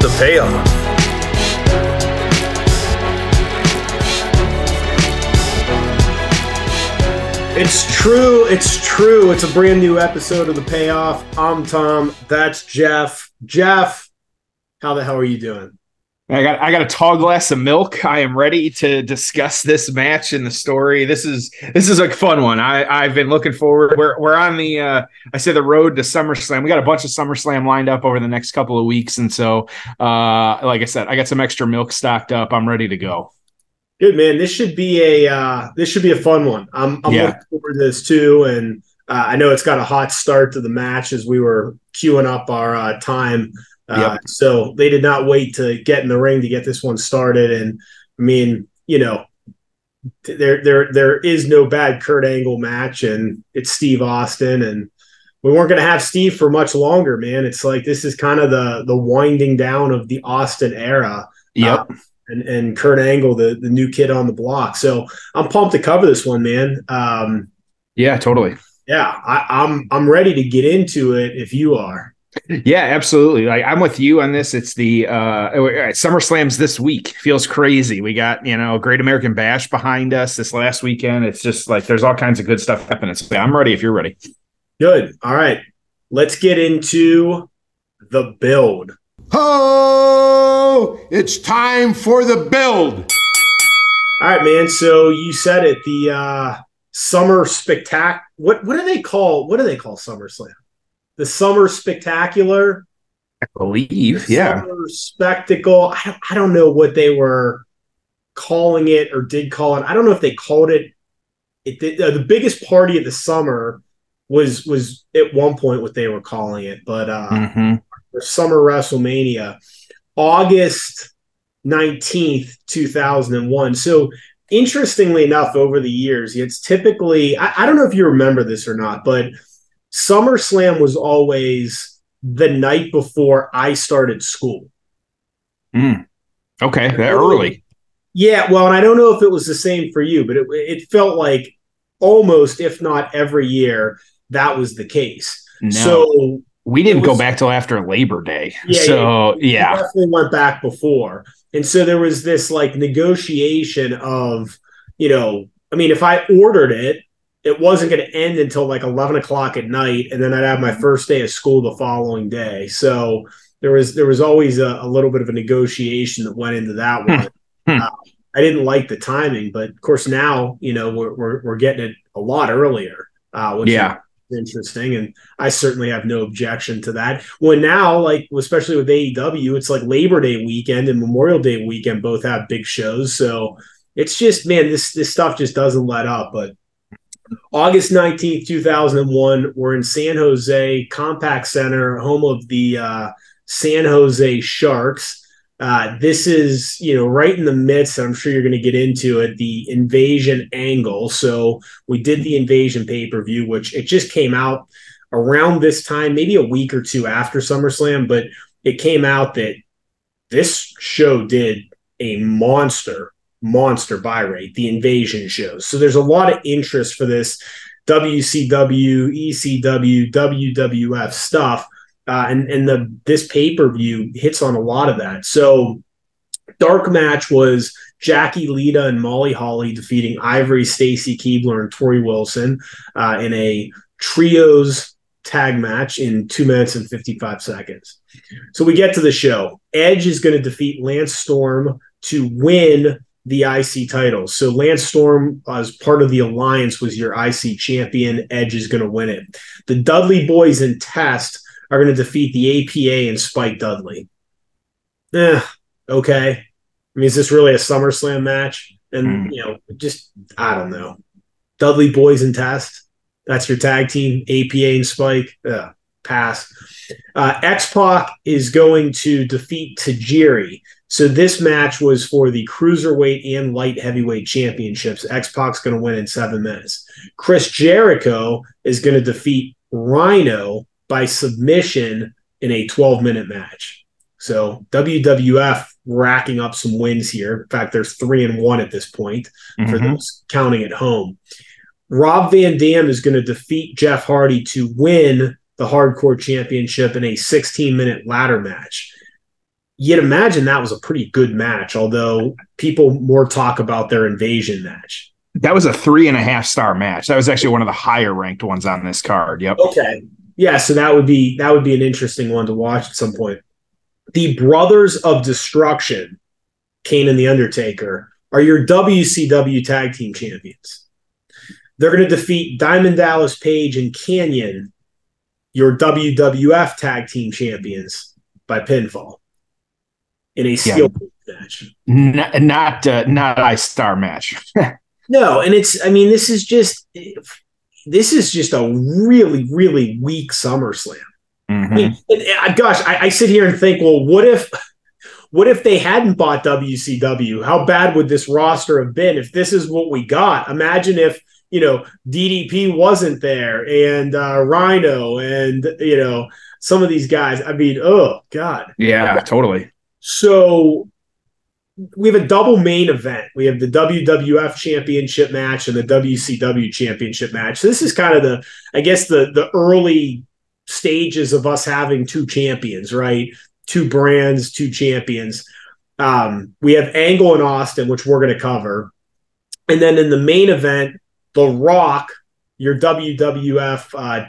the payoff. It's true. It's true. It's a brand new episode of The Payoff. I'm Tom. That's Jeff. Jeff, how the hell are you doing? I got I got a tall glass of milk. I am ready to discuss this match and the story. This is this is a fun one. I I've been looking forward. We're we're on the uh, I say the road to SummerSlam. We got a bunch of SummerSlam lined up over the next couple of weeks, and so uh, like I said, I got some extra milk stocked up. I'm ready to go. Good man. This should be a uh, this should be a fun one. I'm I'm Yeah. looking forward to this too, and uh, I know it's got a hot start to the match as we were queuing up our uh, time. Uh, So they did not wait to get in the ring to get this one started, and I mean, you know, there there there is no bad Kurt Angle match, and it's Steve Austin, and we weren't going to have Steve for much longer, man. It's like this is kind of the the winding down of the Austin era Yep. Uh, and, and Kurt Angle, the, the new kid on the block. So I'm pumped to cover this one, man. Um, yeah, totally. yeah, I, I'm I'm ready to get into it if you are. Yeah, absolutely. Like I'm with you on this. It's the uh SummerSlam's this week. Feels crazy. We got, you know, Great American Bash behind us this last weekend. It's just like there's all kinds of good stuff happening. So I'm ready if you're ready. Good. All right, let's get into the build. Ho! It's time for the build. All right, man. So you said it. The uh, summer spectac. What what do they call? What do they call SummerSlam? The summer spectacular. I believe. Yeah. Summer spectacle. I don't, I don't know what they were calling it or did call it. I don't know if they called it. It did, uh, the biggest party of the summer was was at one point what they were calling it, but uh, hmm summer WrestleMania, August nineteenth, two thousand and one. So interestingly enough, over the years, it's typically I, I don't know if you remember this or not, but SummerSlam was always the night before I started school. Hmm. Okay. That early. Yeah, well, and I don't know if it was the same for you, but it, it felt like almost, if not every year, that was the case. No. So we didn't it go back till after Labor Day. Yeah, so yeah. definitely went back before, and so there was this like negotiation of, you know, I mean, if I ordered it, it wasn't going to end until like eleven o'clock at night, and then I'd have my first day of school the following day. So there was there was always a, a little bit of a negotiation that went into that one. Hmm. Uh, I didn't like the timing, but of course now you know we're we're, we're getting it a lot earlier, uh, which Yeah. is interesting, and I certainly have no objection to that. When now, like especially with AEW, it's like Labor Day weekend and Memorial Day weekend both have big shows, so it's just man, this this stuff just doesn't let up. But August nineteenth, two thousand and one, we're in San Jose Compaq Center, home of the uh, San Jose Sharks. Uh, this is, you know, right in the midst, I'm sure you're going to get into it, the invasion angle. So we did the invasion pay per view, which it just came out around this time, maybe a week or two after SummerSlam, but it came out that this show did a monster, monster buy rate, the invasion shows. So there's a lot of interest for this WCW, ECW, WWF stuff. Uh, and and the this pay per view hits on a lot of that. So, dark match was Jackie Lita and Molly Holly defeating Ivory, Stacy Keibler, and Torrie Wilson uh, in a trios tag match in two minutes and fifty five seconds. So we get to the show. Edge is going to defeat Lance Storm to win the IC titles. So Lance Storm, as part of the alliance, was your IC champion. Edge is going to win it. The Dudley Boyz and Test are going to defeat the APA and Spike Dudley. Eh, okay. I mean, is this really a SummerSlam match? And Hmm. you know, just I don't know. Dudley Boyz and Test. That's your tag team, APA and Spike. Ugh, pass. Uh, X Pac is going to defeat Tajiri. So this match was for the cruiserweight and light heavyweight championships. X Pac's going to win in seven minutes. Chris Jericho is going to defeat Rhino by submission in a 12 minute match. So WWF racking up some wins here. In fact, there's three and one at this point mm-hmm. for those counting at home. Rob Van Dam is going to defeat Jeff Hardy to win the Hardcore Championship in a 16 minute ladder match. You'd imagine that was a pretty good match, although people more talk about their invasion match. That was a three and a half star match. That was actually one of the higher ranked ones on this card. Yep. Okay. Yeah, so that would be that would be an interesting one to watch at some point. The Brothers of Destruction, Kane and the Undertaker, are your WCW tag team champions. They're going to defeat Diamond Dallas Page and Kanyon, your WWF tag team champions, by pinfall in a steel yeah. match. Not not, uh, not a star match. no, and it's I mean this is just this is just a really really weak SummerSlam. Mm-hmm. I mean, and, and, gosh, I, I sit here and think, well, what if what if they hadn't bought WCW? How bad would this roster have been if this is what we got? Imagine if you know DDP wasn't there and uh, Rhino and you know some of these guys. I mean, oh god, yeah, totally. So we have a double main event. We have the WWF Championship match and the WCW Championship match. So this is kind of the, I guess the the early stages of us having two champions, right? Two brands, two champions. Um, we have Angle and Austin, which we're going to cover, and then in the main event, The Rock, your WWF, uh,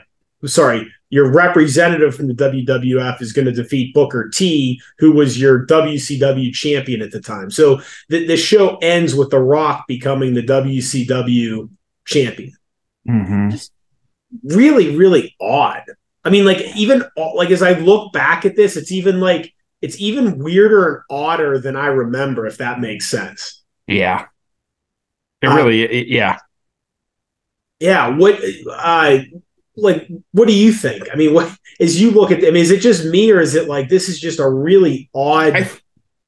sorry, your representative from the WWF is going to defeat Booker T, who was your WCW champion at the time. So the, the show ends with The Rock becoming the WCW champion. Mm-hmm. Really, really odd. I mean, like even like as I look back at this, it's even like it's even weirder and odder than I remember, if that makes sense. Yeah, it really, uh, it, yeah, yeah. What uh, like what do you think i mean what as you look at i mean is it just me or is it like this is just a really odd I,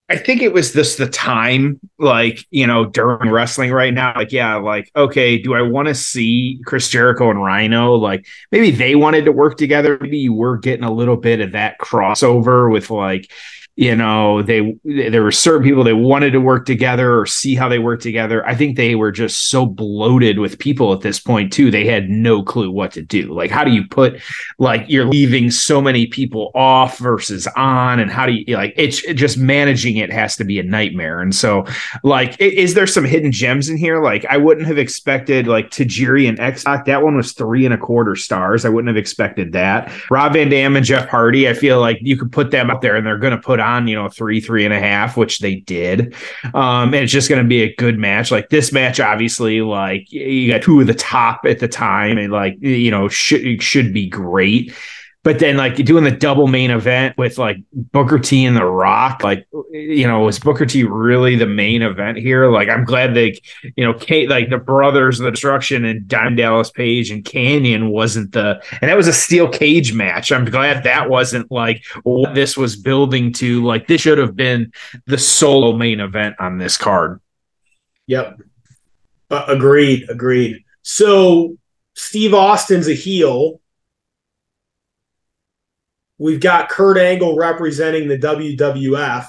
I think it was this the time like you know during wrestling right now like yeah like okay do i want to see chris jericho and rhino like maybe they wanted to work together maybe you were getting a little bit of that crossover with like you know they there were certain people that wanted to work together or see how they work together. I think they were just so bloated with people at this point too. They had no clue what to do. Like how do you put like you're leaving so many people off versus on? And how do you like it's it just managing it has to be a nightmare. And so like is there some hidden gems in here? Like i wouldn't have expected like tajiri and x that one was three and a quarter stars. I wouldn't have expected that. Rob van dam and jeff hardy i feel like you could put them up there and they're going to put on, you know, three, three and a half, which they did. Um, and it's just going to be a good match. Like this match, obviously, like you got two of the top at the time, and like you know, should should be great. But then like doing the double main event with like Booker T and The Rock, like you know, was Booker T really the main event here? Like I'm glad they, you know, Kate like the brothers of the destruction and Diamond Dallas Page and Kanyon wasn't the and that was a steel cage match. I'm glad that wasn't like what this was building to. Like this should have been the solo main event on this card. Yep. Uh, agreed, agreed. So Steve Austin's a heel We've got Kurt Angle representing the WWF.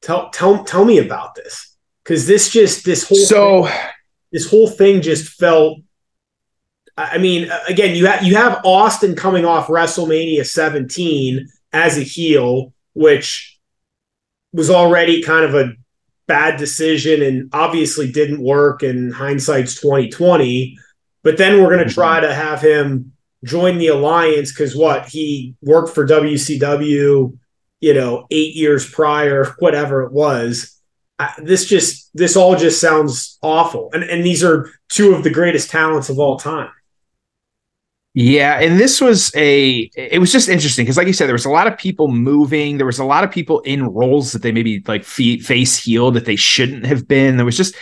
Tell tell tell me about this because this just this whole so thing, this whole thing just felt. I mean, again, you have you have Austin coming off WrestleMania 17 as a heel, which was already kind of a bad decision and obviously didn't work. And hindsight's 2020. But then we're going to mm-hmm. try to have him join the alliance because what he worked for WCW, you know, eight years prior, whatever it was. This just this all just sounds awful, and and these are two of the greatest talents of all time. Yeah, and this was a it was just interesting because like you said there was a lot of people moving, there was a lot of people in roles that they maybe like face heel that they shouldn't have been. There was just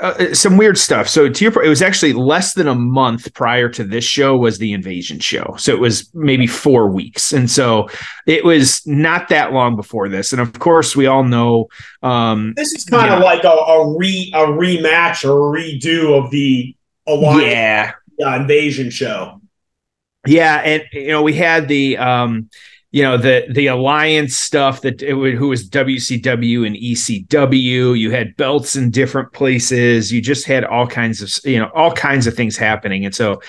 uh, some weird stuff. So to your point, it was actually less than a month prior to this show was the invasion show. So it was maybe four weeks, and so it was not that long before this. And of course, we all know um, this is kind of like a, a re a rematch or a redo of the Alliance yeah. uh, invasion show. Yeah, and you know we had the um, you know the the alliance stuff that it would, who was WCW and ECW. You had belts in different places. You just had all kinds of you know all kinds of things happening. And so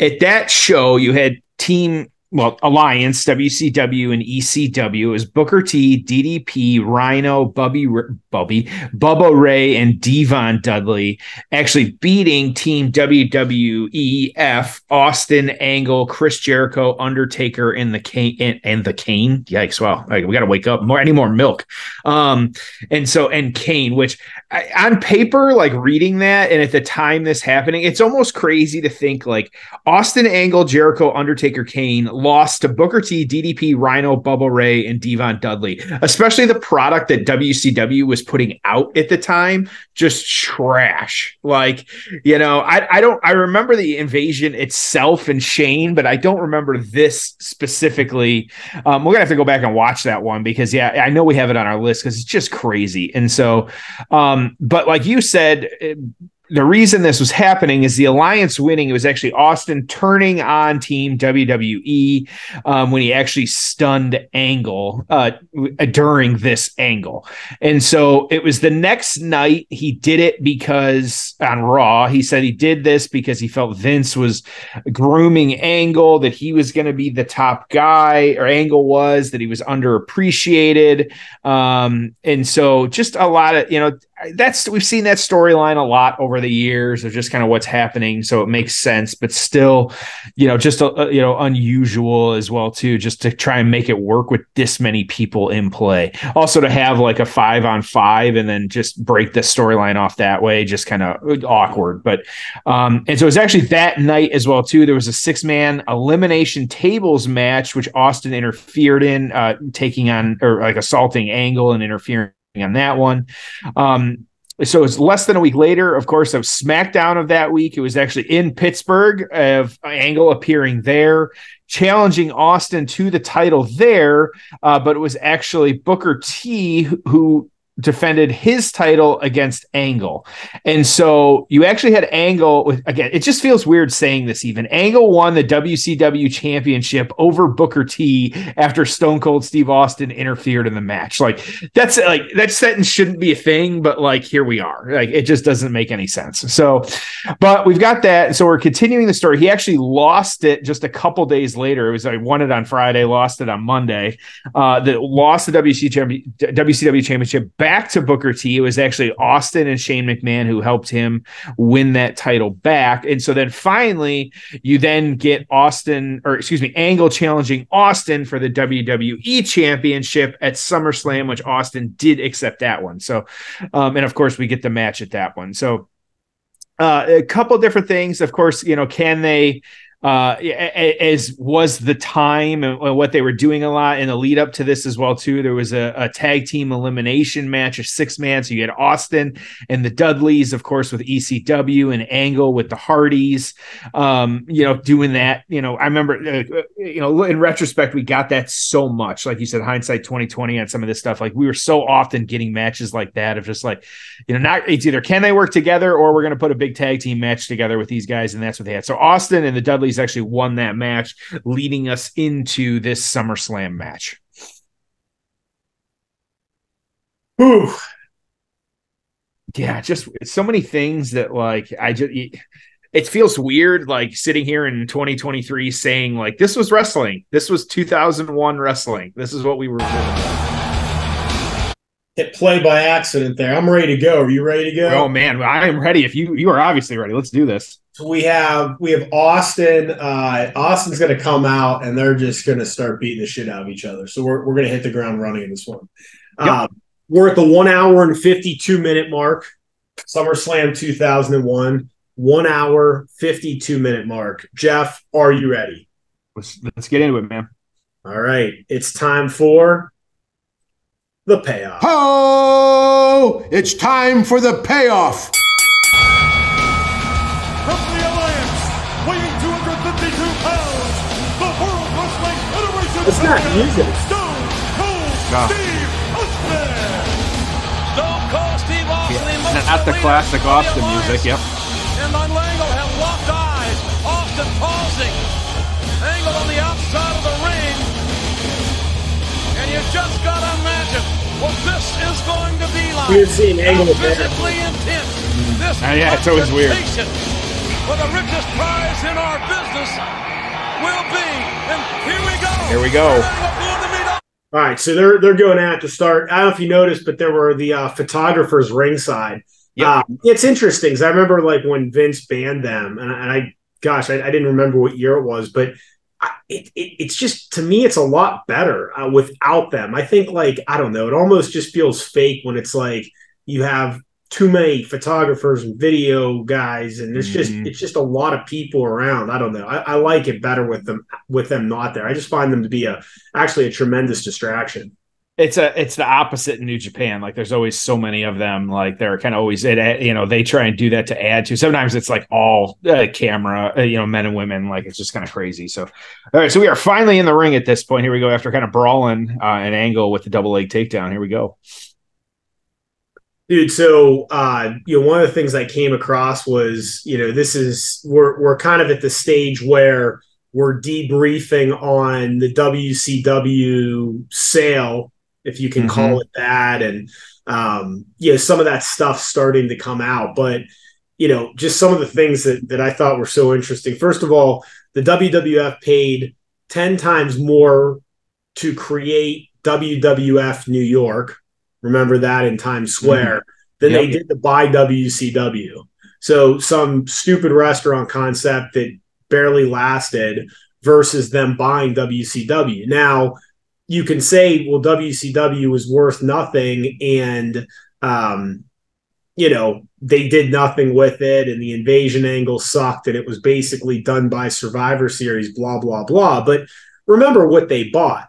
at that show, you had team well, Alliance, WCW, and ECW is Booker T, DDP, Rhino, Bubby, Bubby, Bubba Ray, and Devon Dudley actually beating Team WWEF, Austin, Angle, Chris Jericho, Undertaker, and the Kane, and, and the Kane. Yikes! Wow, like, we got to wake up. More, any more milk? Um, and so and Kane, which I, on paper, like reading that, and at the time this happening, it's almost crazy to think like Austin, Angle, Jericho, Undertaker, Kane lost to Booker T, DDP, Rhino, Bubba Ray, and Devon Dudley. Especially the product that WCW was putting out at the time, just trash. Like, you know, I, I don't I remember the invasion itself and Shane, but I don't remember this specifically. Um, we're gonna have to go back and watch that one because yeah, I know we have it on our list because it's just crazy. And so um, but like you said, the reason this was happening is the alliance winning. It was actually Austin turning on Team WWE um, when he actually stunned Angle uh, during this angle, and so it was the next night he did it because on Raw he said he did this because he felt Vince was grooming Angle that he was going to be the top guy or Angle was that he was underappreciated, um, and so just a lot of you know that's we've seen that storyline a lot over the years of just kind of what's happening so it makes sense but still you know just a, a, you know unusual as well too just to try and make it work with this many people in play. Also to have like a 5 on 5 and then just break the storyline off that way just kind of awkward but um and so it was actually that night as well too there was a six man elimination tables match which Austin interfered in uh taking on or like assaulting Angle and interfering on that one. Um, so it's less than a week later, of course, of SmackDown of that week. It was actually in Pittsburgh of Angle appearing there, challenging Austin to the title there. Uh, but it was actually Booker T who defended his title against Angle. And so you actually had Angle with again, it just feels weird saying this even. Angle won the WCW championship over Booker T after Stone Cold Steve Austin interfered in the match. Like that's like that sentence shouldn't be a thing, but like here we are. Like it just doesn't make any sense. So but we've got that. So we're continuing the story. He actually lost it just a couple days later. It was I won it on Friday, lost it on Monday. Uh that lost the WCW, WCW championship back back to Booker T. It was actually Austin and Shane McMahon who helped him win that title back. And so then finally, you then get Austin, or excuse me, Angle challenging Austin for the WWE Championship at SummerSlam, which Austin did accept that one. So, um, and of course, we get the match at that one. So, uh, a couple different things. Of course, you know, can they uh, as was the time and what they were doing a lot in the lead up to this as well too. There was a, a tag team elimination match, a six man. So you had Austin and the Dudleys, of course, with ECW and Angle with the Hardys. Um, you know, doing that. You know, I remember. Uh, you know, in retrospect, we got that so much. Like you said, hindsight twenty twenty on some of this stuff. Like we were so often getting matches like that of just like, you know, not it's either can they work together or we're going to put a big tag team match together with these guys, and that's what they had. So Austin and the Dudleys actually won that match, leading us into this SummerSlam match. Ooh. Yeah, just so many things that like I just it feels weird like sitting here in 2023 saying like this was wrestling. This was 2001 wrestling. This is what we were hit play by accident there. I'm ready to go. Are you ready to go? Oh man, I am ready. If you you are obviously ready, let's do this. So we have we have Austin. Uh, Austin's going to come out and they're just going to start beating the shit out of each other. So we're we're going to hit the ground running in this one. Yep. Um, we're at the one hour and fifty two minute mark. SummerSlam 2001, one hour 52 minute mark. Jeff, are you ready? Let's let's get into it, man. All right, it's time for the payoff. Ho! It's time for the payoff. From the Alliance, weighing 252 pounds, the World Wrestling Federation. It's not music. Stone Cold no. Steve Austin. Stone Cold Steve Austin. Yeah. At the classic Austin the music. Yep. And on Langle have locked eyes. Austin pausing. Angle on the outside of the ring. And you just gotta imagine what this is going to be like. We're seeing Angle How with that. physically intense. This Uh, yeah, it's always weird. confrontation For the richest prize in our business will be. And here we go. Here we go. Angle going to meet All right, so they're they're going at to start. I don't know if you noticed, but there were the uh, photographers ringside. Yep. Um, it's interesting because I remember like when Vince banned them, and, I- and I, gosh, I, I didn't remember what year it was, but I, it, it it's just to me, it's a lot better uh, without them. I think like I don't know, it almost just feels fake when it's like you have too many photographers and video guys, and it's just Mhm. it's just a lot of people around. I don't know. I, I like it better with them with them not there. I just find them to be a actually a tremendous distraction. It's a it's the opposite in New Japan. Like there's always so many of them. Like they're kind of always it. You know they try and do that to add to. Sometimes it's like all uh, camera. Uh, you know men and women. Like it's just kind of crazy. So all right. So we are finally in the ring at this point. Here we go after kind of brawling uh, an angle with the double leg takedown. Here we go. Dude, so uh, you know, one of the things I came across was, you know, this is we're we're kind of at the stage where we're debriefing on the WCW sale, if you can call it that, and um, you know, some of that stuff starting to come out. But you know, just some of the things that that I thought were so interesting. First of all, the WWF paid ten times more to create WWF New York. Remember that in Times Square than they did to buy WCW. So some stupid restaurant concept that barely lasted versus them buying WCW. Now you can say, well, WCW was worth nothing, and um, you know they did nothing with it, and the invasion angle sucked, and it was basically done by Survivor Series, blah blah blah. But remember what they bought.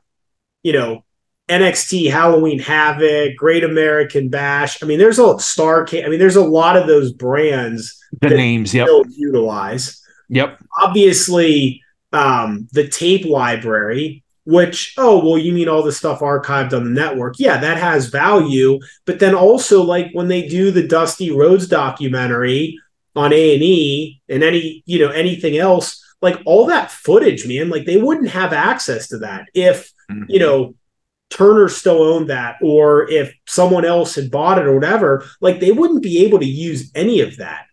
You know, NXT Halloween Havoc, Great American Bash. I mean, there's a Star. I mean, there's a lot of those brands The names. Yep. utilize. Yep. Obviously, um, the tape library. Which oh well, you mean all the stuff archived on the network? Yeah, that has value. But then also, like when they do the Dusty Rhodes documentary on A and and any you know anything else, like all that footage, man, like they wouldn't have access to that if mm-hmm. you know Turner still owned that, or if someone else had bought it or whatever, like they wouldn't be able to use any of that.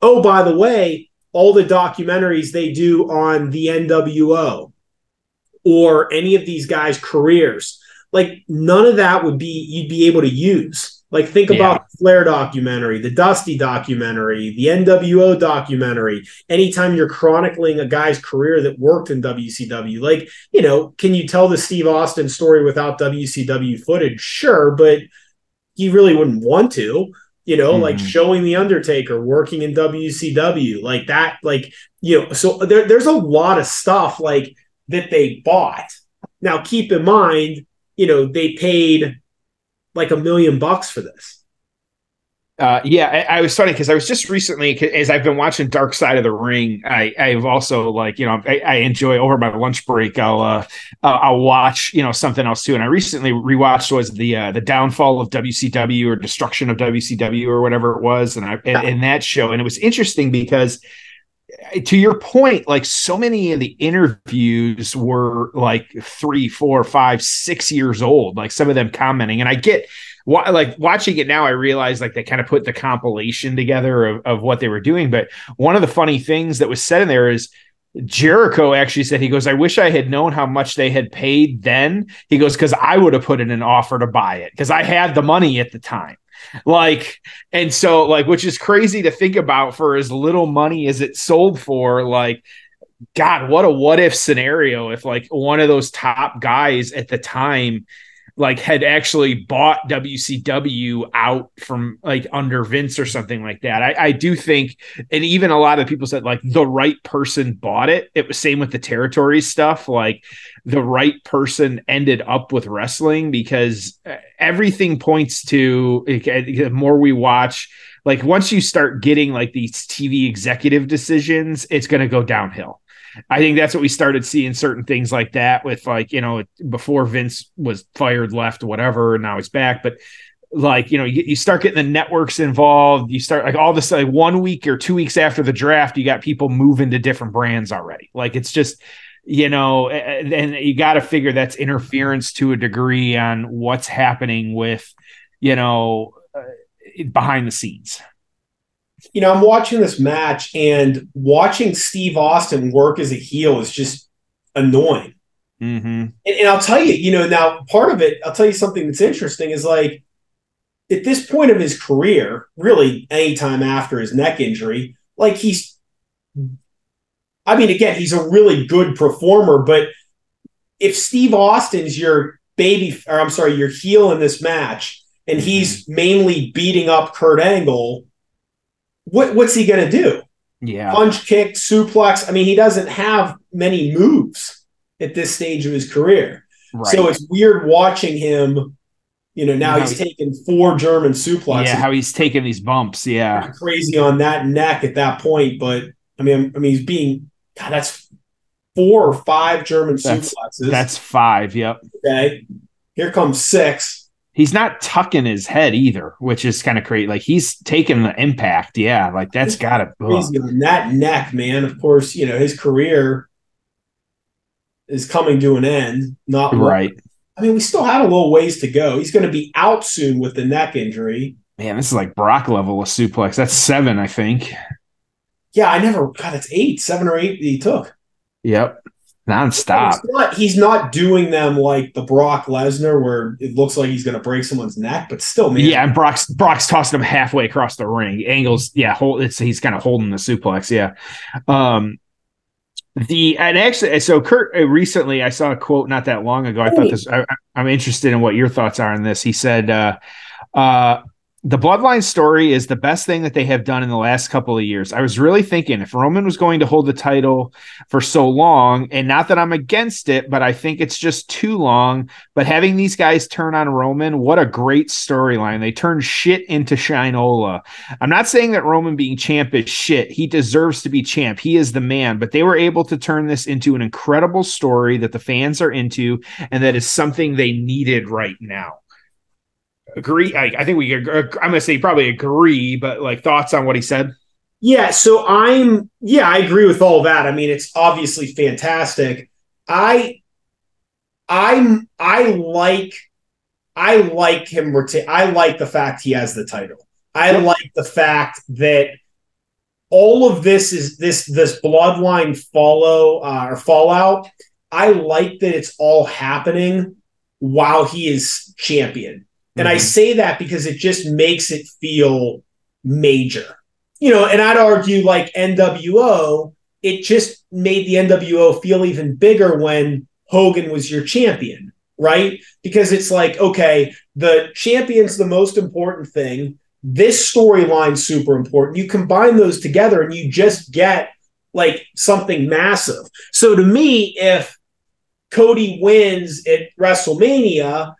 Oh, by the way, all the documentaries they do on the NWO or any of these guys' careers, like none of that would be you'd be able to use. Like think Yeah. about the Flair documentary, the Dusty documentary, the NWO documentary. Anytime you're chronicling a guy's career that worked in WCW, like you know, can you tell the Steve Austin story without WCW footage? Sure, but you really wouldn't want to. You know, like Mhm. showing the Undertaker working in WCW, like that, like you know. So there, there's a lot of stuff like that they bought. Now, keep in mind, you know, they paid like a million bucks for this. Uh, yeah, I, I was funny because I was just recently, as I've been watching Dark Side of the Ring, I, I've also like, you know, I, I enjoy over my lunch break. I'll, uh, I'll watch, you know, something else too. And I recently rewatched was the uh, the downfall of WCW or destruction of WCW or whatever it was, and I and that show, and it was interesting because to your point, like so many of the interviews were like three, four, five, six years old. Like some of them commenting, and I get like watching it now. I realize like they kind of put the compilation together of, of what they were doing. But one of the funny things that was said in there is Jericho actually said he goes, I wish I had known how much they had paid then. He goes, because I would have put in an offer to buy it because I had the money at the time like and so like which is crazy to think about for as little money as it sold for like god what a what if scenario if like one of those top guys at the time like had actually bought WCW out from like under Vince or something like that. I, I do think, and even a lot of people said like the right person bought it. It was same with the territory stuff. Like the right person ended up with wrestling because uh, everything points to the more we watch like once you start getting like these TV executive decisions, it's going to go downhill. I think that's what we started seeing certain things like that with like, you know, before Vince was fired, left, whatever, and now he's back. But like, you know, you, you start getting the networks involved. You start like all this like one week or two weeks after the draft, you got people moving to different brands already. Like it's just, you know, and you got to figure that's interference to a degree on what's happening with, you know, uh, behind the scenes you know, I'm watching this match and watching Steve Austin work as a heel is just annoying. Mm-hmm. And, and, I'll tell you, you know, now part of it, I'll tell you something that's interesting is like at this point of his career, really anytime after his neck injury, like he's, I mean, again, he's a really good performer, but if Steve Austin's your baby, or I'm sorry, your heel in this match, and he's mm-hmm. mainly beating up Kurt Angle, what what's he going to do? Yeah. Punch, kick, suplex. I mean, he doesn't have many moves at this stage of his career. Right. So it's weird watching him. You know, now, he's taking four German suplexes. Yeah, how he's taking these bumps. Yeah. Crazy on that neck at that point. But I mean, I mean, he's being God, that's four or five German that's, suplexes. That's five. Yep. Okay. Here comes six he's not tucking his head either, which is kind of crazy. Like he's taking the impact. Yeah, like that's got to crazy on that neck, man. Of course, you know his career is coming to an end. Not right. I mean, we still had a little ways to go. He's going to be out soon with the neck injury. Man, this is like Brock level of suplex. That's seven, I think. Yeah, I never. God, it's eight, seven or eight he took. Yep nonstop. He's not, he's not doing them like the Brock Lesnar, where it looks like he's going to break someone's neck, but still, man. Yeah, and Brock's Brock's tossing him halfway across the ring. Angles, yeah, hold. It's he's kind of holding the suplex. Yeah. Um, the and actually, so Kurt uh, recently, I saw a quote not that long ago. I thought this. I, I'm interested in what your thoughts are on this. He said, uh, uh, the bloodline story is the best thing that they have done in the last couple of years. I was really thinking if Roman was going to hold the title for so long, and not that I'm against it, but I think it's just too long. But having these guys turn on Roman, what a great storyline. They turned shit into Shinola. I'm not saying that Roman being champ is shit. He deserves to be champ. He is the man, but they were able to turn this into an incredible story that the fans are into and that is something they needed right now agree. I, I think we. I'm gonna say probably agree, but like thoughts on what he said. Yeah, so I'm. Yeah, I agree with all that. I mean, it's obviously fantastic. I, I'm. I like. I like him. Reta- I like the fact he has the title. I like the fact that all of this is this this bloodline follow uh, or fallout. I like that it's all happening while he is champion. And mm-hmm. I say that because it just makes it feel major. You know, and I'd argue like NWO, it just made the NWO feel even bigger when Hogan was your champion, right? Because it's like, okay, the champion's the most important thing. This storyline's super important. You combine those together and you just get like something massive. So to me, if Cody wins at WrestleMania,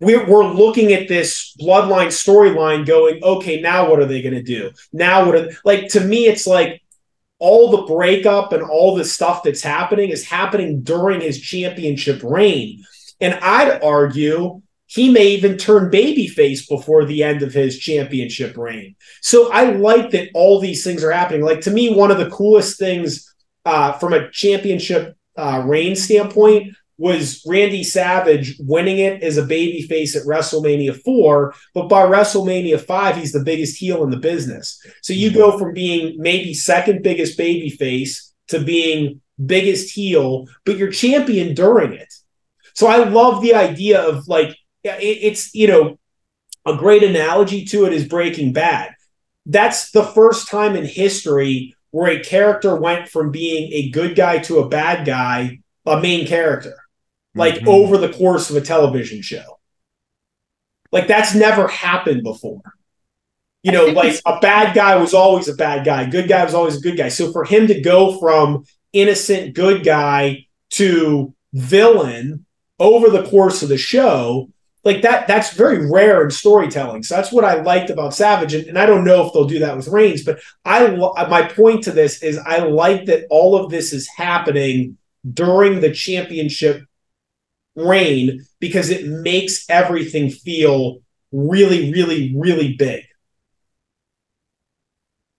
we're, we're looking at this bloodline storyline going, okay, now what are they going to do? Now what are like to me, it's like all the breakup and all the stuff that's happening is happening during his championship reign. And I'd argue he may even turn babyface before the end of his championship reign. So I like that all these things are happening. Like to me, one of the coolest things uh, from a championship uh, reign standpoint was Randy Savage winning it as a babyface at WrestleMania 4, but by WrestleMania 5, he's the biggest heel in the business. So you go from being maybe second biggest babyface to being biggest heel, but you're champion during it. So I love the idea of like, it's, you know, a great analogy to it is Breaking Bad. That's the first time in history where a character went from being a good guy to a bad guy, a main character like mm-hmm. over the course of a television show. Like that's never happened before. You know, like a bad guy was always a bad guy, good guy was always a good guy. So for him to go from innocent good guy to villain over the course of the show, like that that's very rare in storytelling so that's what i liked about savage and, and i don't know if they'll do that with reigns but i my point to this is i like that all of this is happening during the championship reign because it makes everything feel really really really big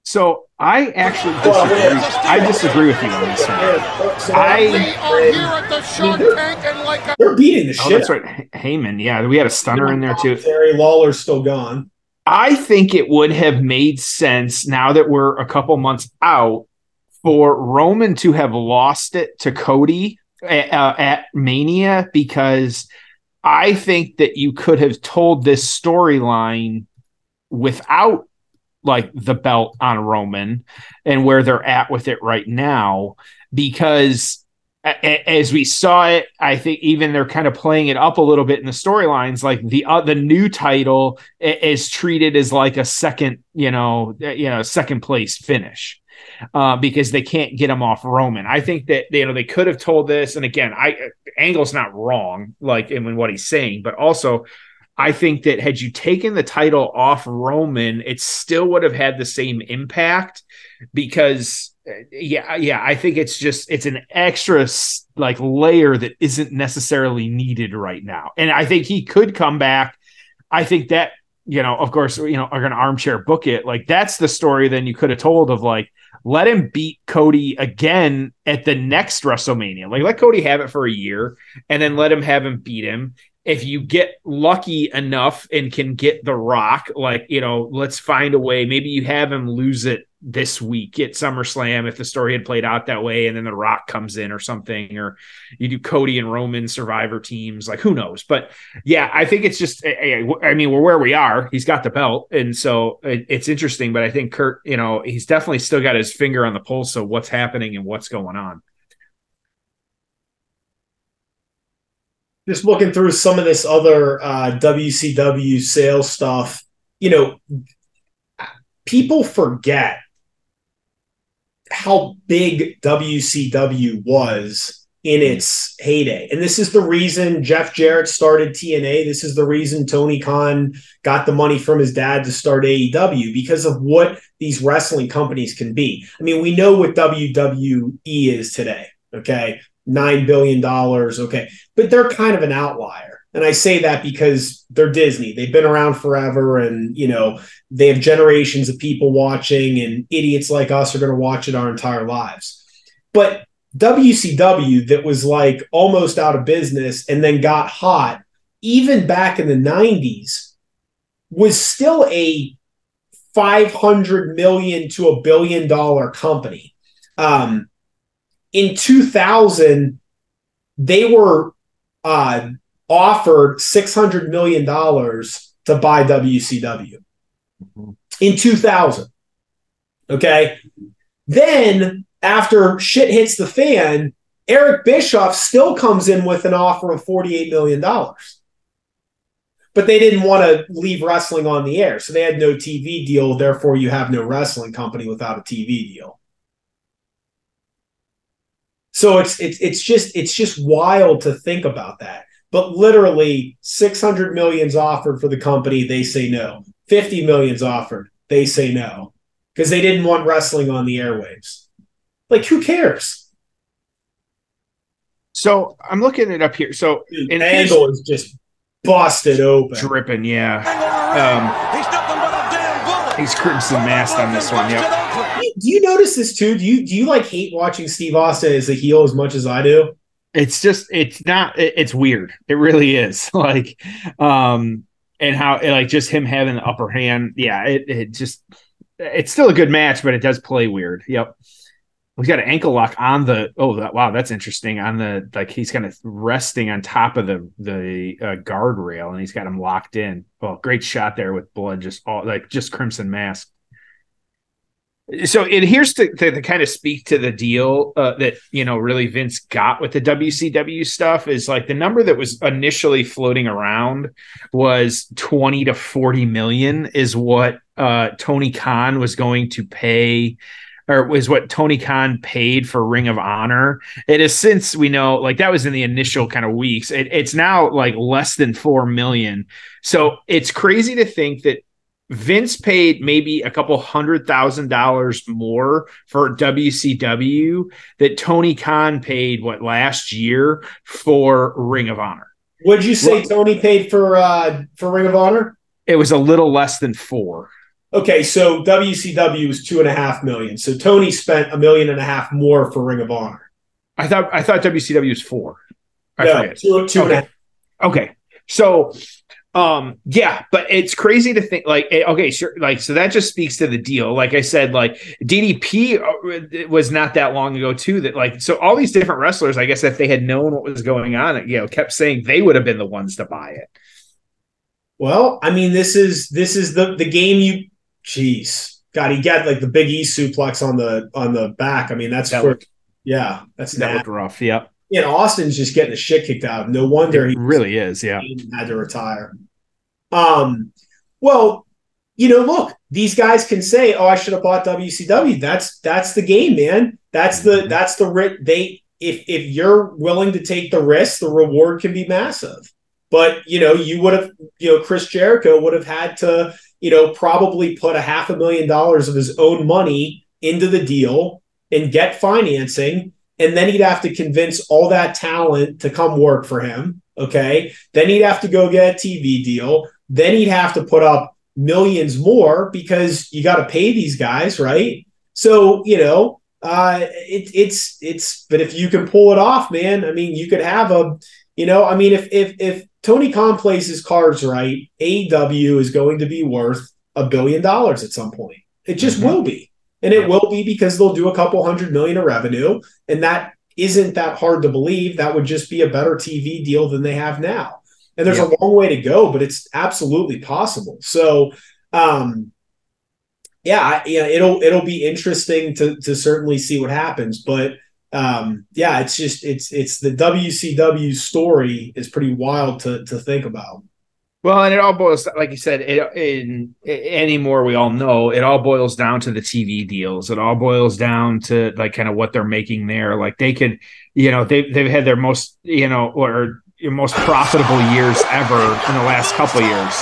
so I actually disagree. I disagree with you on this one. I hear at the shop tank and like a they're beating the oh, shit. That's right, Heyman. Yeah, we had a stunner in there too. Jerry Lawler's still gone. I think it would have made sense now that we're a couple months out for Roman to have lost it to Cody at, at Mania because I think that you could have told this storyline without like the belt on Roman and where they're at with it right now because as we saw it, I think even they're kind of playing it up a little bit in the storylines. Like the uh, the new title is treated as like a second, you know, you know, second place finish uh, because they can't get him off Roman. I think that you know they could have told this, and again, I Angle's not wrong, like in what he's saying, but also I think that had you taken the title off Roman, it still would have had the same impact because uh, yeah, yeah, I think it's just it's an extra like layer that isn't necessarily needed right now. And I think he could come back. I think that, you know, of course, you know, are going to armchair book it. Like that's the story then you could have told of like let him beat Cody again at the next WrestleMania. Like let Cody have it for a year and then let him have him beat him if you get lucky enough and can get the rock, like, you know, let's find a way. Maybe you have him lose it this week at SummerSlam if the story had played out that way, and then the rock comes in or something, or you do Cody and Roman survivor teams, like who knows? But yeah, I think it's just, I mean, we're where we are. He's got the belt. And so it's interesting, but I think Kurt, you know, he's definitely still got his finger on the pulse of what's happening and what's going on. Just looking through some of this other uh, WCW sales stuff, you know, people forget how big WCW was in its heyday. And this is the reason Jeff Jarrett started TNA. This is the reason Tony Khan got the money from his dad to start AEW because of what these wrestling companies can be. I mean, we know what WWE is today. Okay nine billion dollars. Okay, but they're kind of an outlier, and I say that because they're Disney. They've been around forever, and you know they have generations of people watching, and idiots like us are going to watch it our entire lives. But WCW, that was like almost out of business and then got hot, even back in the '90s, was still a 500 million to a billion dollar company. Um, in 2000, they were uh, offered $600 million to buy WCW mm-hmm. in 2000. Okay. Then, after shit hits the fan, Eric Bischoff still comes in with an offer of $48 million. But they didn't want to leave wrestling on the air. So they had no TV deal. Therefore, you have no wrestling company without a TV deal. So it's it's it's just it's just wild to think about that. But literally 600 millions offered for the company, they say no. 50 millions offered, they say no. Because they didn't want wrestling on the airwaves. Like who cares? So I'm looking it up here. So an angle is just busted open. Dripping, yeah. Um, he's nothing but a damn bullet. He's crimson masked on this one. Yep do you notice this too? Do you do you like hate watching Steve Austin as a heel as much as I do? It's just it's not it's weird. It really is. Like um and how like just him having the upper hand. Yeah, it it just it's still a good match, but it does play weird. Yep. He's got an ankle lock on the. Oh, that, wow, that's interesting. On the like, he's kind of resting on top of the the uh, guardrail, and he's got him locked in. Well, great shot there with blood, just all like just crimson mask. So it here's to, to, to, kind of speak to the deal uh, that you know really Vince got with the WCW stuff is like the number that was initially floating around was 20 to 40 million is what uh, Tony Khan was going to pay or is what Tony Khan paid for Ring of Honor. It is since we know, like that was in the initial kind of weeks. It, it's now like less than four million. So it's crazy to think that Vince paid maybe a couple hundred thousand dollars more for WCW that Tony Khan paid what last year for Ring of Honor. Would you say Well- Tony paid for uh for Ring of Honor? It was a little less than four. Okay, so WCW was two and a half million. So Tony spent a million and a half more for Ring of Honor. I thought I thought WCW was four. I No, forget. two, two and a half. Okay. So um yeah, but it's crazy to think like eh, okay, sure like so that just speaks to the deal. Like I said like DDP uh, was not that long ago too that like so all these different wrestlers I guess if they had known what was going on, you know, kept saying they would have been the ones to buy it. Well, I mean, this is this is the the game you. Jeez, God, he got like the Big E suplex on the on the back. I mean, that's That for, looked- yeah, that's That that. looked rough. Yep. And Austin's just getting the shit kicked out. of him. No wonder It he really is, yeah. had to retire. Um, well, you know, look, these guys can say, "Oh, I should have bought WCW." That's that's the game, man. That's the Mhm. that's the ri- they. If if you're willing to take the risk, the reward can be massive. But you know, you would have, you know, Chris Jericho would have had to, you know, probably put a half a million dollars of his own money into the deal and get financing and then he'd have to convince all that talent to come work for him. Okay. Then he'd have to go get a TV deal. Then he'd have to put up millions more because you got to pay these guys, right? So, you know, uh, it, it's, it's, but if you can pull it off, man, I mean, you could have a, you know, I mean, if, if, if Tony Khan plays his cards right, AEW is going to be worth a billion dollars at some point. It just Mhm. will be. And it will be because they'll do a couple hundred million of revenue and that isn't that hard to believe. That would just be a better TV deal than they have now. And there's a long way to go, but it's absolutely possible. So, um, yeah, I- yeah, it'll it'll be interesting to to certainly see what happens. But um, yeah, it's just it's it's the WCW story is pretty wild to to think about. Well, and it all boils, like you said, it, in anymore we all know it all boils down to the TV deals. It all boils down to like kind of what they're making there. Like they could, you know, they they've had their most, you know, or your most profitable years ever in the last couple of years.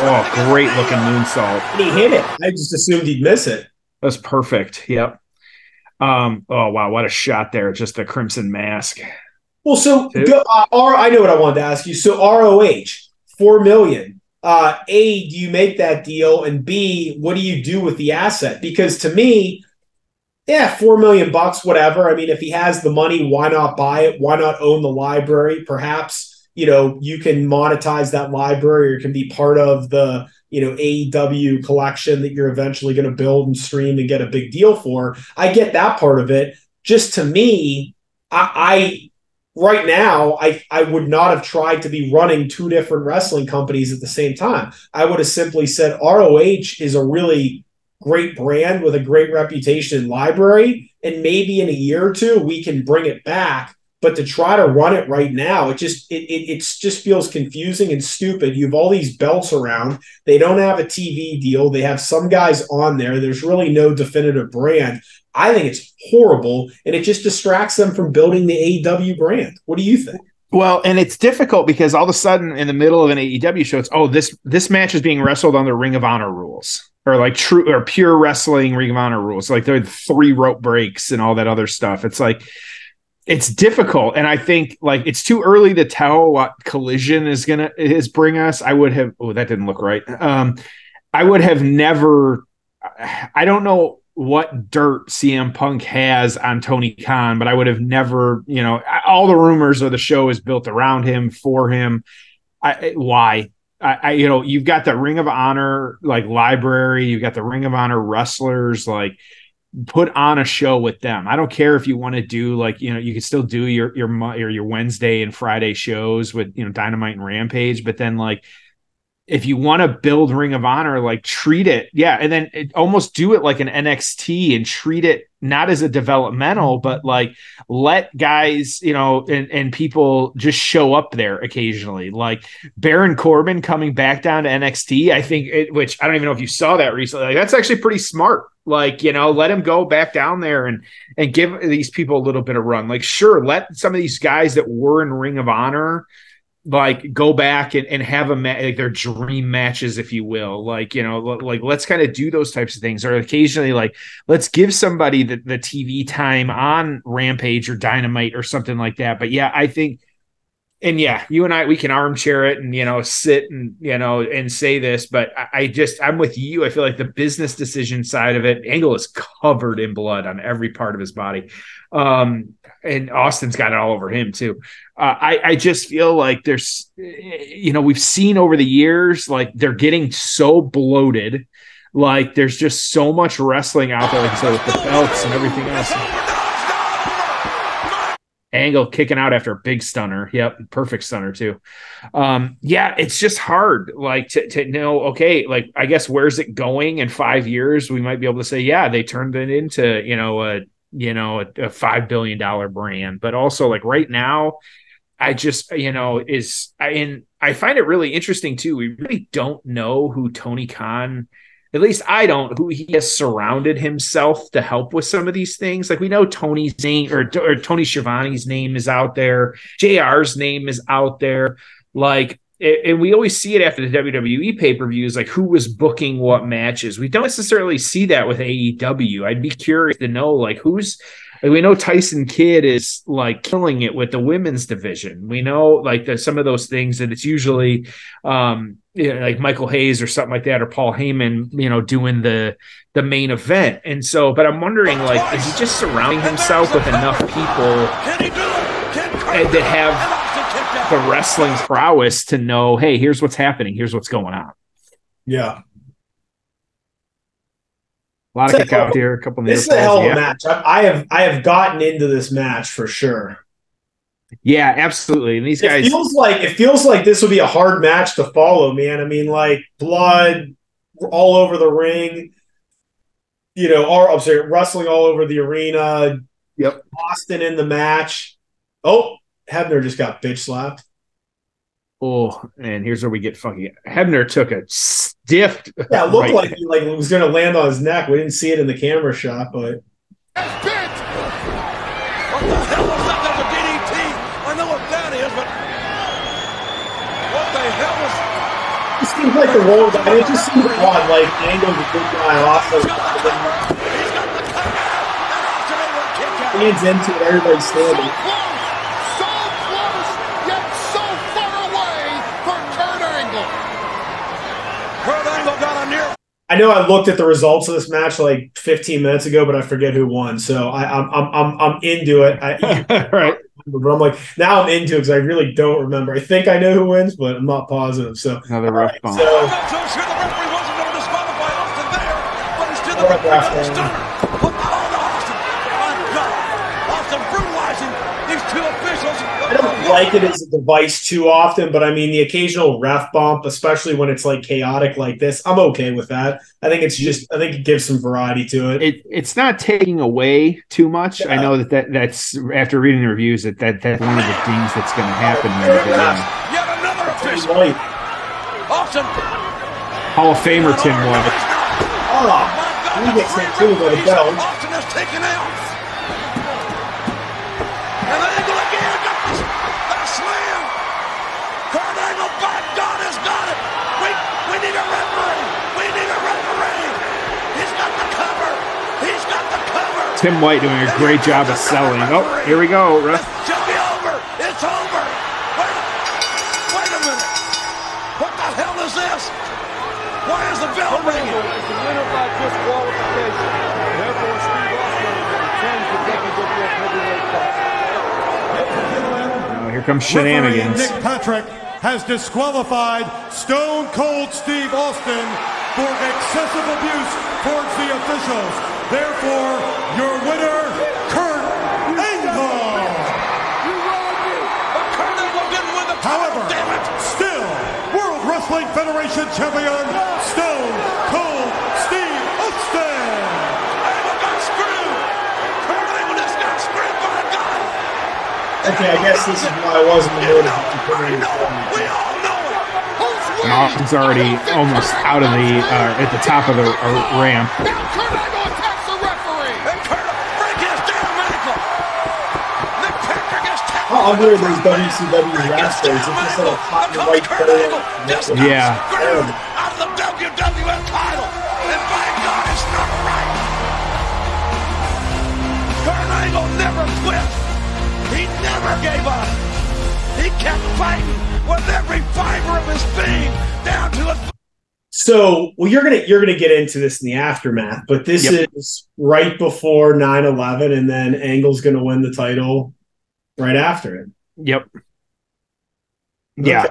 Oh, great looking moonsault. And he hit it. I just assumed he'd miss it. That's perfect. Yep. Um. Oh wow, what a shot there! Just the crimson mask. Well, so Two. go, uh, R, I know what I wanted to ask you. So ROH, four million. Uh, a, do you make that deal? And B, what do you do with the asset? Because to me, yeah, four million bucks, whatever. I mean, if he has the money, why not buy it? Why not own the library? Perhaps you know you can monetize that library, or it can be part of the you know AEW collection that you're eventually going to build and stream and get a big deal for. I get that part of it. Just to me, I, I right now I, I would not have tried to be running two different wrestling companies at the same time. I would have simply said roh is a really great brand with a great reputation and library and maybe in a year or two we can bring it back. But to try to run it right now it just it, it it's just feels confusing and stupid. You have all these belts around. They don't have a tv deal. They have some guys on there. There's really no definitive brand I think it's horrible, and it just distracts them from building the AEW brand. What do you think? Well, and it's difficult because all of a sudden in the middle of an AEW show, it's oh this this match is being wrestled on the Ring of Honor rules or like true or pure wrestling Ring of Honor rules. Like there are three rope breaks and all that other stuff. It's like it's difficult, and I think like it's too early to tell what Collision is gonna is bring us. I would have oh that didn't look right. Um, I would have never. I don't know what dirt CM Punk has on Tony Khan, but I would have never, you know, all the rumors of the show is built around him for him. I, why? I, I, you know, you've got the Ring of Honor like library, you've got the Ring of Honor wrestlers, like put on a show with them. I don't care if you want to do like, you know, you can still do your your your Wednesday and Friday shows with, you know, Dynamite and Rampage, but then like if you want to build Ring of Honor, like treat it, yeah, and then it, almost do it like an NXT and treat it not as a developmental, mm-hmm. but like let guys, you know, and, and people just show up there occasionally. Like Baron Corbin coming back down to NXT, I think, it, which I don't even know if you saw that recently. Like, that's actually pretty smart. Like, you know, let him go back down there and and give these people a little bit of run. Like, sure, let some of these guys that were in Ring of Honor like go back and, and have a ma- like their dream matches if you will. Like you know like let's kind of do those types of things. Or occasionally like let's give somebody the, the tv time on rampage or dynamite or something like that. But yeah i think and yeah, you and I we can armchair it and you know sit and you know and say this, but I, I, just I'm with you. I feel like the business decision side of it, Angle is covered in blood on every part of his body, um, and Austin's got it all over him too. Uh, I I just feel like there's you know we've seen over the years like they're getting so bloated, like there's just so much wrestling out there, like I said with the belts and everything else. Angle kicking out after a big stunner. Yep, perfect stunner too. Um, yeah, it's just hard, like to, to know. Okay, like I guess where's it going in five years? We might be able to say, yeah, they turned it into you know a you know a, a five billion dollar brand, but also like right now, I just you know is I and I find it really interesting too. We really don't know who Tony Khan at least I don't, who he has surrounded himself to help with some of these things. Like we know Tony's name or, or Tony Schiavone's name is out there, JR's name is out there. Like, and we always see it after the WWE pay per views, like who was booking what matches. We don't necessarily see that with AEW. I'd be curious to know, like, who's we know Tyson Kidd is like killing it with the women's division. We know like some of those things that it's usually um you know, like Michael Hayes or something like that, or Paul Heyman, you know, doing the the main event. And so, but I'm wondering, like, is he just surrounding himself with enough people and that have the wrestling prowess to know, hey, here's what's happening, here's what's going on. Yeah. A lot of kick out here, a couple. This is a hell of a match. I, I, have I have gotten into this match for sure. Yeah, absolutely. And these it guys feels like it feels like this would be a hard match to follow, man. I mean, like blood all over the ring. You know, or I'm sorry, wrestling all over the arena. Yep. Austin in the match. Oh, Hebner just got bitch slapped. Oh, and here's where we get funky. Hebner took a stiff. Yeah, it looked right. like he like was going to land on his neck. We didn't see it in the camera shot, but. What the hell was that? That's a DDT. I know what that is, but what the hell was? It seems like the roll guy. It just seems odd. Like Angle's a good guy. Also, hands into it. Everybody's standing. I know I looked at the results of this match like 15 minutes ago, but I forget who won. So I, am I'm I'm I'm into it. I, right. But I'm like now I'm into it because I really don't remember. I think I know who wins, but I'm not positive. So another rough right, bomb. So, I'm not so sure the referee wasn't going to disqualify Austin there, but he's still the referee stunner. Put the hold on Austin. My God, Austin brutalizing these two officials. I don't like it as a device too often, but I mean the occasional ref bump, especially when it's like chaotic like this, I'm okay with that. I think it's just I think it gives some variety to it. it it's not taking away too much. Yeah. I know that, that that's after reading the reviews that, that that's one of the things that's going to happen. Yeah. Yet another official. Awesome. Hall of Famer Tim White. Oh, he gets hit too by the belt. Austin has taken out. Tim White doing a great job of selling. Oh, here we go. Ref. It's over. It's over. Wait, wait a minute. What the hell is this? Why is the bell ringing? It's the winner by disqualification. Therefore, Steve Austin retains the WWE Heavyweight title. Here comes shenanigans. Nick Patrick has disqualified Stone Cold Steve Austin for excessive abuse towards the officials. Therefore, your winner, Kurt Angle. However, still World Wrestling Federation champion, Stone Cold Steve Austin. Angle got screwed. Kurt Angle just got screwed by a guy. Okay, I guess this is why I wasn't the mood We all know it. Who's and Austin's already almost out of the uh, at the top of the uh, ramp. Now Kurt Angle attacks the referee. And Kurt breaking his damn ankle. Nick Patrick is tapped. How ugly are those WCW wrestlers? It's just like a hot and white photo. Yeah. Screwed out of the WWF title. And by God, it's not right. Kurt Angle never quit. He never gave up. He kept fighting with every fiber of his being down to the So, well, you're gonna you're gonna get into this in the aftermath, but this Yep. is right before 9-11, and then Angle's gonna win the title right after it. Yep. Yeah.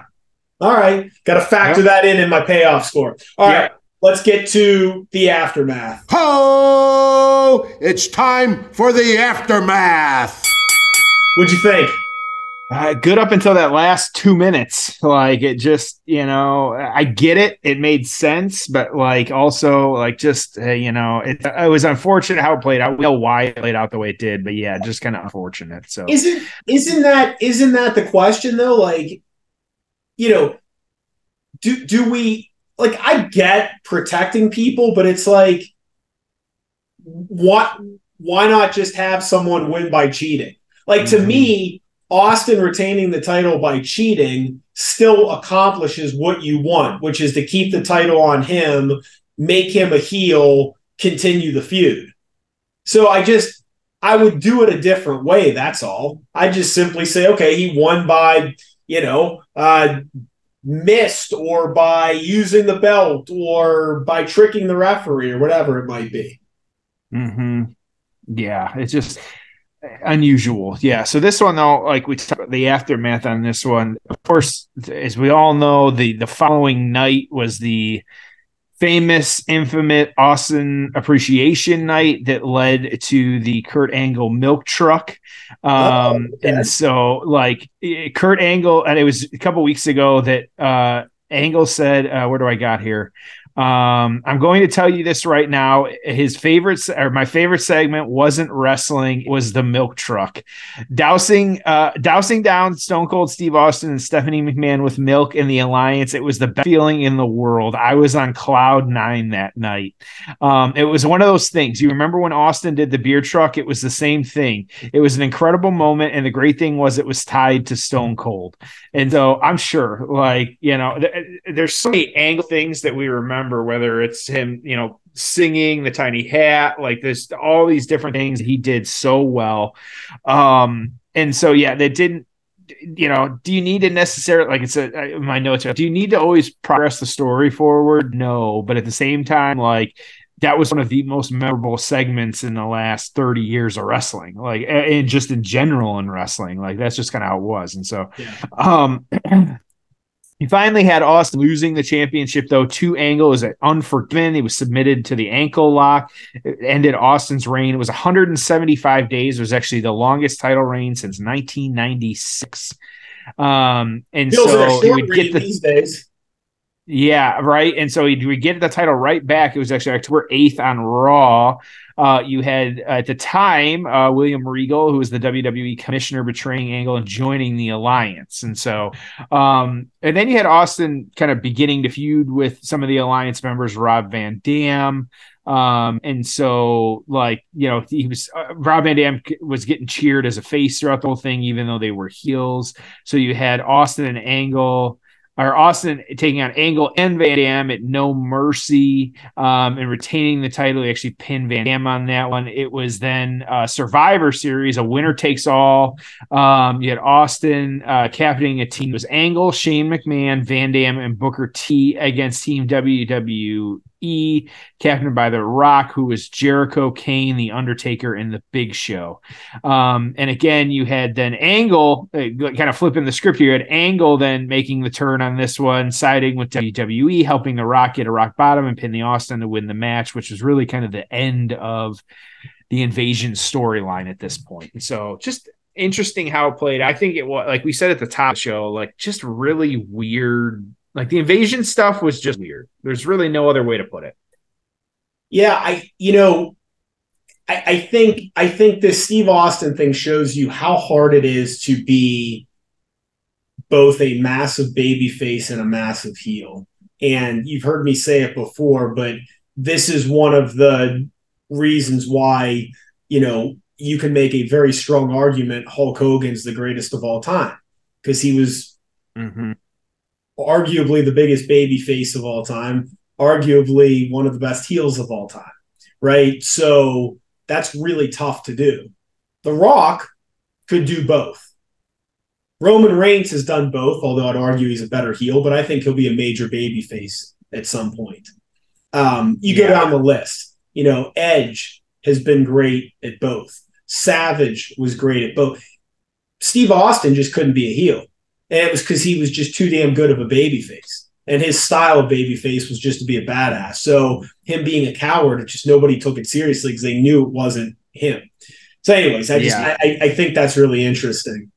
All right, got to factor Yep. that in in my payoff score. All right, Yep. let's get to the aftermath. Ho! It's time for the aftermath. What'd you think? Uh, good up until that last two minutes. Like it just, you know, I get it. It made sense, but like also, like just, uh, you know, it, it was unfortunate how it played out. We know why it played out the way it did, but yeah, just kind of unfortunate. So Isn't isn't that isn't that the question though? Like, you know, do do we like? I get protecting people, but it's like, what? Why not just have someone win by cheating? Like to Mhm. me, Austin retaining the title by cheating still accomplishes what you want, which is to keep the title on him, make him a heel, continue the feud. So I just I would do it a different way. That's all. I just simply say, okay, he won by, you know, uh, missed or by using the belt or by tricking the referee or whatever it might be. hmm Yeah, it's just unusual. Yeah. So this one though, like we talked about the aftermath on this one, of course, as we all know, the the following night was the famous, infamous Austin Appreciation Night that led to the Kurt Angle milk truck. Um, Oh, and so like Kurt Angle, and it was a couple weeks ago that uh Angle said, uh, where do I got here? Um, I'm going to tell you this right now. His favorite or my favorite segment wasn't wrestling, was the milk truck. Dousing uh dousing down Stone Cold Steve Austin and Stephanie McMahon with milk in the alliance. It was the best feeling in the world. I was on cloud nine that night. Um, it was one of those things. You remember when Austin did the beer truck? It was the same thing. It was an incredible moment, and the great thing was it was tied to Stone Cold. And so I'm sure, like, you know, th- there's so many angle things that we remember, whether it's him, you know, singing the tiny hat, like this, all these different things he did so well. Um, and so, yeah, they didn't, you know, do you need to necessarily, like it's a, my notes, are, do you need to always progress the story forward? No. But at the same time, like, that was one of the most memorable segments in the last 30 years of wrestling like and just in general in wrestling like that's just kind of how it was and so Yeah. um he finally had Austin losing the championship though to Angle is unforgiven he was submitted to the ankle lock it ended Austin's reign it was 175 days it was actually the longest title reign since 1996 um and Feels so like a he short would get the these days. yeah, right. And so he would get the title right back. It was actually October 8th on Raw. Uh, you had at the time uh, William Regal, who was the WWE commissioner, betraying Angle and joining the alliance. And so, um, and then you had Austin kind of beginning to feud with some of the alliance members, Rob Van Dam. Um, and so, like, you know, he was uh, Rob Van Dam was getting cheered as a face throughout the whole thing, even though they were heels. So you had Austin and Angle or Austin taking on Angle and Van Dam at No Mercy um, and retaining the title. He actually pinned Van Dam on that one. It was then uh, Survivor Series, a winner takes all. Um, you had Austin uh, captaining a team. It was Angle, Shane McMahon, Van Dam, and Booker T against Team WWE. Captained by The Rock, who was Jericho, Kane, The Undertaker, and The Big Show. Um, and again, you had then Angle uh, kind of flipping the script here. You had Angle then making the turn on this one, siding with WWE, helping The Rock get a rock bottom and pin the Austin to win the match, which was really kind of the end of the invasion storyline at this point. And so just interesting how it played. I think it was like we said at the top the show, like just really weird. Like the invasion stuff was just weird. There's really no other way to put it. Yeah, I you know, I, I think I think this Steve Austin thing shows you how hard it is to be both a massive baby face and a massive heel. And you've heard me say it before, but this is one of the reasons why, you know, you can make a very strong argument Hulk Hogan's the greatest of all time because he was Mm-hmm. Arguably the biggest baby face of all time, arguably one of the best heels of all time, right? So that's really tough to do. The Rock could do both. Roman Reigns has done both, although I'd argue he's a better heel, but I think he'll be a major baby face at some point. Um, you go Yeah. down the list, you know, Edge has been great at both. Savage was great at both. Steve Austin just couldn't be a heel. And it was because he was just too damn good of a babyface. And his style of babyface was just to be a badass. So him being a coward, it just nobody took it seriously because they knew it wasn't him. So, anyways, I just Yeah. I, I think that's really interesting.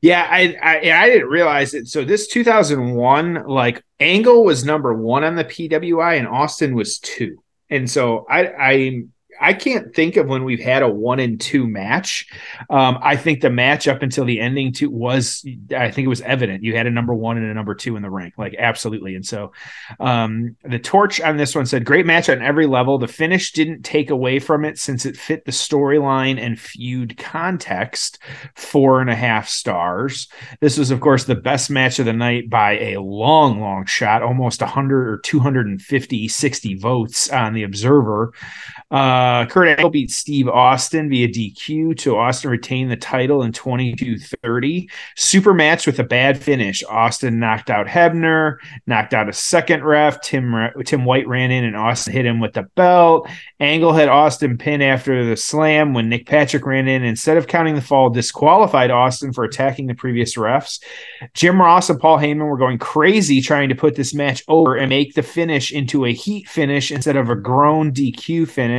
Yeah, I, I I didn't realize it. So this 2001, like Angle was number one on the PWI, and Austin was two. And so I I I can't think of when we've had a one and two match. Um, I think the match up until the ending two was I think it was evident you had a number one and a number two in the rank, like absolutely. And so um, the torch on this one said great match on every level. The finish didn't take away from it since it fit the storyline and feud context. Four and a half stars. This was, of course, the best match of the night by a long, long shot, almost 100 or 250, 60 votes on the Observer. Uh, Kurt Angle beat Steve Austin via DQ to Austin retain the title in 22-30. Super match with a bad finish. Austin knocked out Hebner, knocked out a second ref. Tim Tim White ran in and Austin hit him with the belt. Angle had Austin pin after the slam when Nick Patrick ran in. Instead of counting the fall, disqualified Austin for attacking the previous refs. Jim Ross and Paul Heyman were going crazy trying to put this match over and make the finish into a heat finish instead of a grown DQ finish.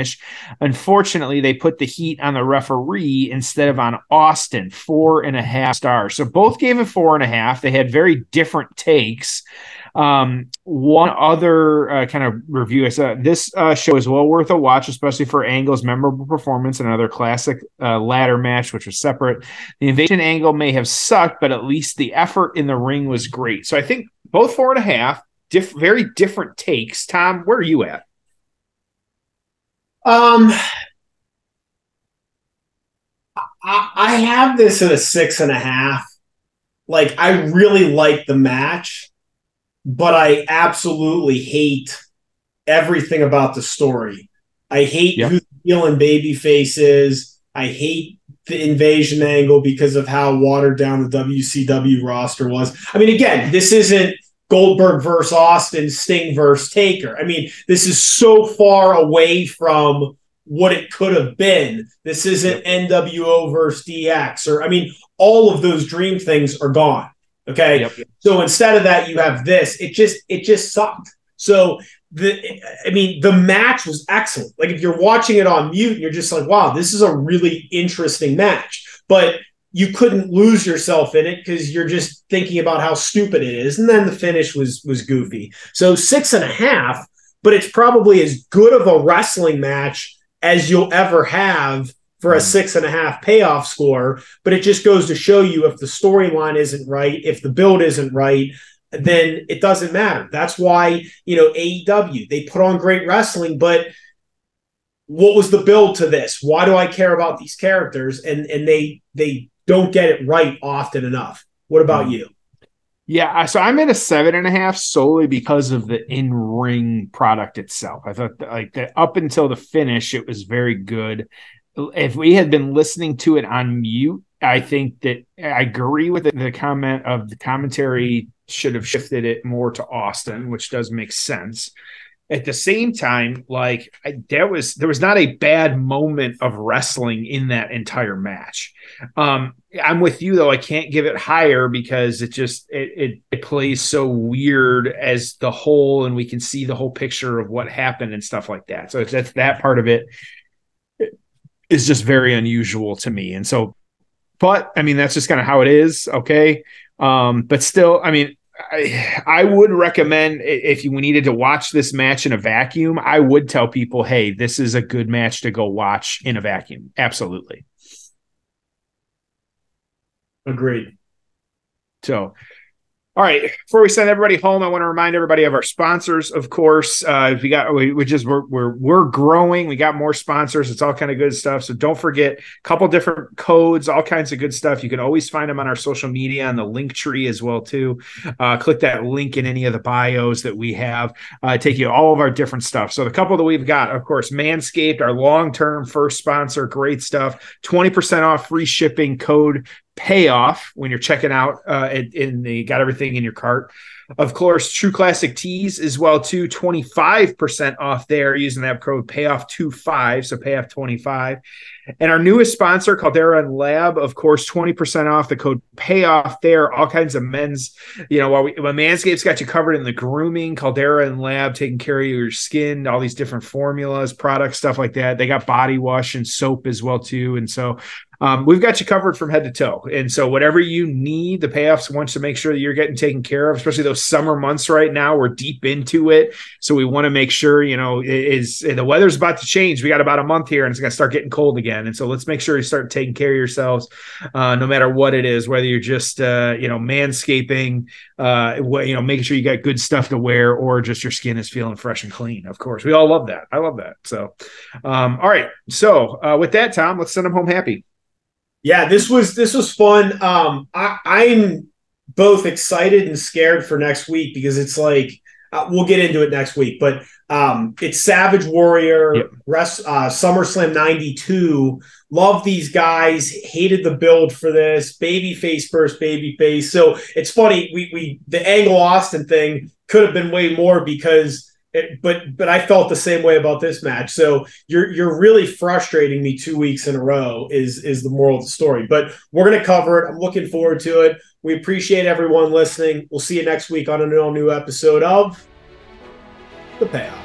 Unfortunately, they put the heat on the referee instead of on Austin, four and a half stars. So both gave it four and a half. They had very different takes. Um, one other uh, kind of review saw this uh, show is well worth a watch, especially for Angle's memorable performance and another classic uh, ladder match, which was separate. The invasion angle may have sucked, but at least the effort in the ring was great. So I think both four and a half, diff- very different takes. Tom, where are you at? Um, I, I have this at a six and a half. Like, I really like the match, but I absolutely hate everything about the story. I hate Yep. who the heel and babyface is. I hate the invasion angle because of how watered down the WCW roster was. I mean, again, this isn't Goldberg versus Austin, Sting versus Taker. I mean, this is so far away from what it could have been. This isn't NWO versus DX, or I mean, all of those dream things are gone. Okay. Yep. So instead of that, you have this. It just it just sucked. So the I mean, the match was excellent. Like if you're watching it on mute, you're just like, wow, this is a really interesting match. But you couldn't lose yourself in it because you're just thinking about how stupid it is. And then the finish was was goofy. So six and a half, but it's probably as good of a wrestling match as you'll ever have for a hmm. six and a half payoff score. But it just goes to show you if the storyline isn't right, if the build isn't right, then it doesn't matter. That's why, you know, AEW, they put on great wrestling, but what was the build to this? Why do I care about these characters? And and they they don't get it right often enough. What about hmm. you? Yeah, so I'm at a seven and a half solely because of the in ring product itself. I thought that, like that up until the finish, it was very good. If we had been listening to it on mute, I think that I agree with the, the comment of the commentary should have shifted it more to Austin, which does make sense. At the same time, like I, there was there was not a bad moment of wrestling in that entire match. Um, I'm with you though. I can't give it higher because it just it, it it plays so weird as the whole, and we can see the whole picture of what happened and stuff like that. So that's that part of it is just very unusual to me. And so, but I mean that's just kind of how it is. Okay, um, but still, I mean. I, I would recommend if you needed to watch this match in a vacuum, I would tell people, hey, this is a good match to go watch in a vacuum. Absolutely. Agreed. So, all right. Before we send everybody home, I want to remind everybody of our sponsors. Of course, uh, if you got, we, we just we're, we're we're growing. We got more sponsors. It's all kind of good stuff. So don't forget, a couple different codes, all kinds of good stuff. You can always find them on our social media and the link tree as well too. Uh, click that link in any of the bios that we have. Uh, take you all of our different stuff. So the couple that we've got, of course, Manscaped, our long term first sponsor, great stuff. Twenty percent off, free shipping code payoff when you're checking out uh, in the got everything in your cart. Of course, True Classic Tees as well too, 25% off there using that code payoff 25, so payoff 25. And our newest sponsor, Caldera and Lab, of course, 20% off the code payoff there. All kinds of men's, you know, while, we, while got you covered in the grooming, Caldera and Lab taking care of your skin, all these different formulas, products, stuff like that. They got body wash and soap as well too. And so um, we've got you covered from head to toe. And so, whatever you need, the payoffs wants to make sure that you're getting taken care of, especially those summer months right now. We're deep into it. So, we want to make sure, you know, is the weather's about to change. We got about a month here and it's going to start getting cold again. And so, let's make sure you start taking care of yourselves, uh, no matter what it is, whether you're just, uh, you know, manscaping, uh, you know, making sure you got good stuff to wear or just your skin is feeling fresh and clean. Of course, we all love that. I love that. So, um, all right. So, uh, with that, Tom, let's send them home happy yeah, this was this was fun. Um, I, I'm both excited and scared for next week because it's like uh, we'll get into it next week, but um, it's Savage Warrior, yep. Rest, uh, SummerSlam '92. Love these guys. Hated the build for this. Baby face first, baby face. So it's funny. We we the Angle Austin thing could have been way more because it, but but I felt the same way about this match. So you're you're really frustrating me two weeks in a row. Is is the moral of the story? But we're gonna cover it. I'm looking forward to it. We appreciate everyone listening. We'll see you next week on an all new episode of the Payoff.